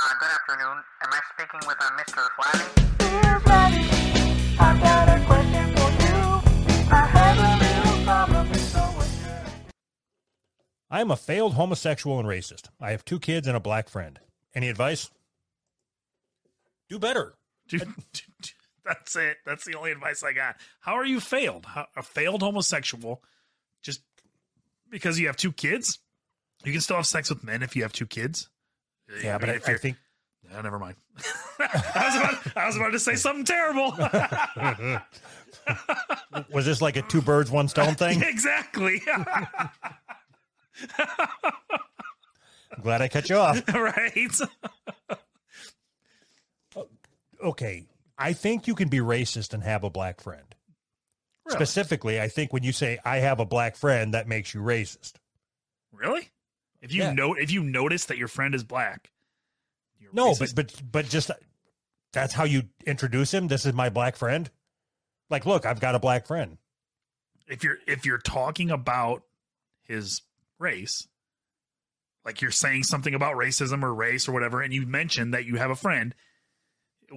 Uh, good afternoon. Am I speaking with uh, Mr. Flatty? Dear Flatty, I've got a question for you. I have a little problem. So I am a failed homosexual and racist. I have two kids and a black friend. Any advice? Do better. Dude, that's it. That's the only advice I got. How are you failed? How, a failed homosexual just because you have two kids? You can still have sex with men if you have two kids. Yeah, I but mean, I, if I you're- think Oh, never mind. I, was about, I was about to say something terrible. was this like a two birds one stone thing? exactly. I'm glad I cut you off. right. Oh, okay, I think you can be racist and have a black friend. Really? Specifically, I think when you say I have a black friend, that makes you racist. Really? If you Yeah. know, if you notice that your friend is black, you're No, racist. but but but just that's how you introduce him. This is my black friend. Like, look, I've got a black friend. if you're if you're talking about his race like you're saying something about racism or race or whatever and you mentioned that you have a friend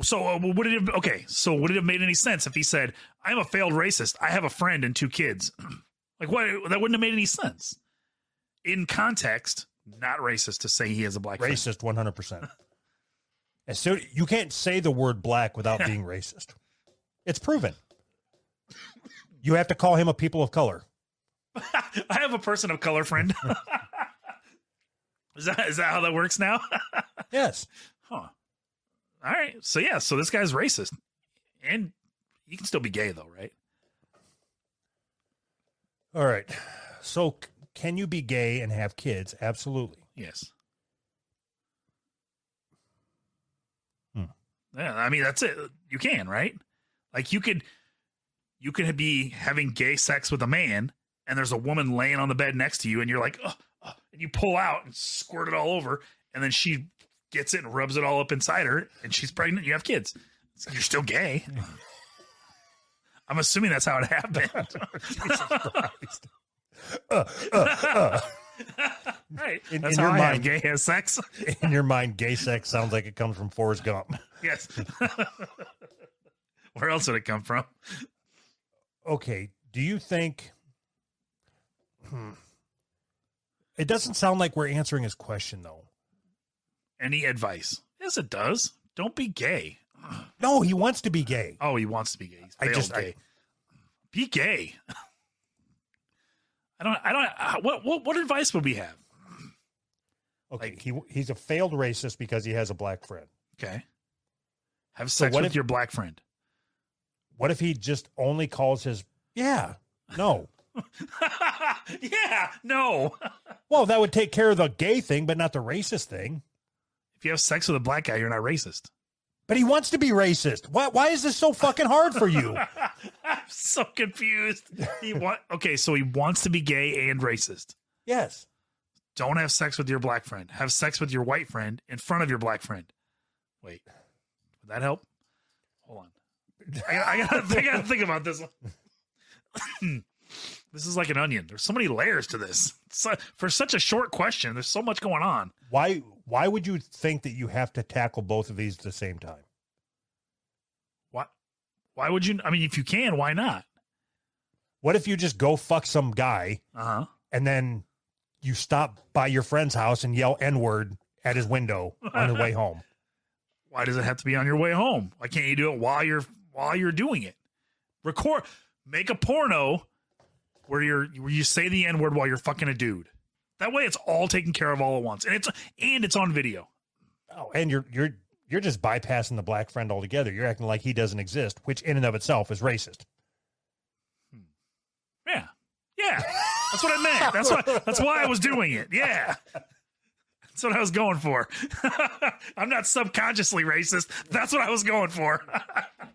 so uh, would it have okay so would it have made any sense if he said i'm a failed racist i have a friend and two kids like what that wouldn't have made any sense in context not racist to say he is a black. Racist, one hundred percent. As soon you can't say the word black without being racist. It's proven. You have to call him a people of color. i have a person of color friend is that is that how that works now Yes. Huh. All right. So yeah, so this guy's racist. And you can still be gay though, right? All right. So, can you be gay and have kids? Absolutely. Yes. Hmm. Yeah, I mean that's it. You can, right? Like you could you could be having gay sex with a man and there's a woman laying on the bed next to you and you're like, oh, oh," and you pull out and squirt it all over and then she gets it and rubs it all up inside her and she's pregnant, you have kids. You're still gay. I'm assuming that's how it happened. Uh, uh, uh. Right. In- That's in your I mind. gay has sex. In your mind, gay sex sounds like it comes from Forrest Gump. yes. Where else would it come from? Okay. Do you think? Hmm. It doesn't sound like we're answering his question, though. Any advice? Yes, it does. Don't be gay. No, he wants to be gay. Oh, he wants to be gay. He's I just- I- gay. be gay. I don't. I don't. uh, What what what advice would we have? Okay, Like- he he's a failed racist because he has a black friend. Okay. Have So sex what with if- your black friend. What if he just only calls his yeah? No. yeah. No. Well, that would take care of the gay thing, but not the racist thing. If you have sex with a black guy, you're not racist. But he wants to be racist. Why? Why is this so fucking hard for you? So confused. He want okay, so he wants to be gay and racist. yes. Don't have sex with your black friend. Have sex with your white friend in front of your black friend. Wait, would that help? Hold on. I, I gotta, I gotta think about this. one. this is like an onion. There's so many layers to this. So, for such a short question, there's so much going on. Why? Why would you think that you have to tackle both of these at the same time? Why? Why would you? I mean, if you can, why not? What if you just go fuck some guy Uh huh. and then you stop by your friend's house and yell N word at his window on the way home? Why does it have to be on your way home? Why can't you do it while you're while you're doing it? Record, make a porno where you're where you say the n word while you're fucking a dude. That way, it's all taken care of all at once, and it's and it's on video. Oh, and you're you're you're just bypassing the black friend altogether. You're acting like he doesn't exist, which in and of itself is racist. Hmm. Yeah, yeah, that's what I meant. That's what that's why I was doing it. Yeah, that's what I was going for. I'm not subconsciously racist. That's what I was going for.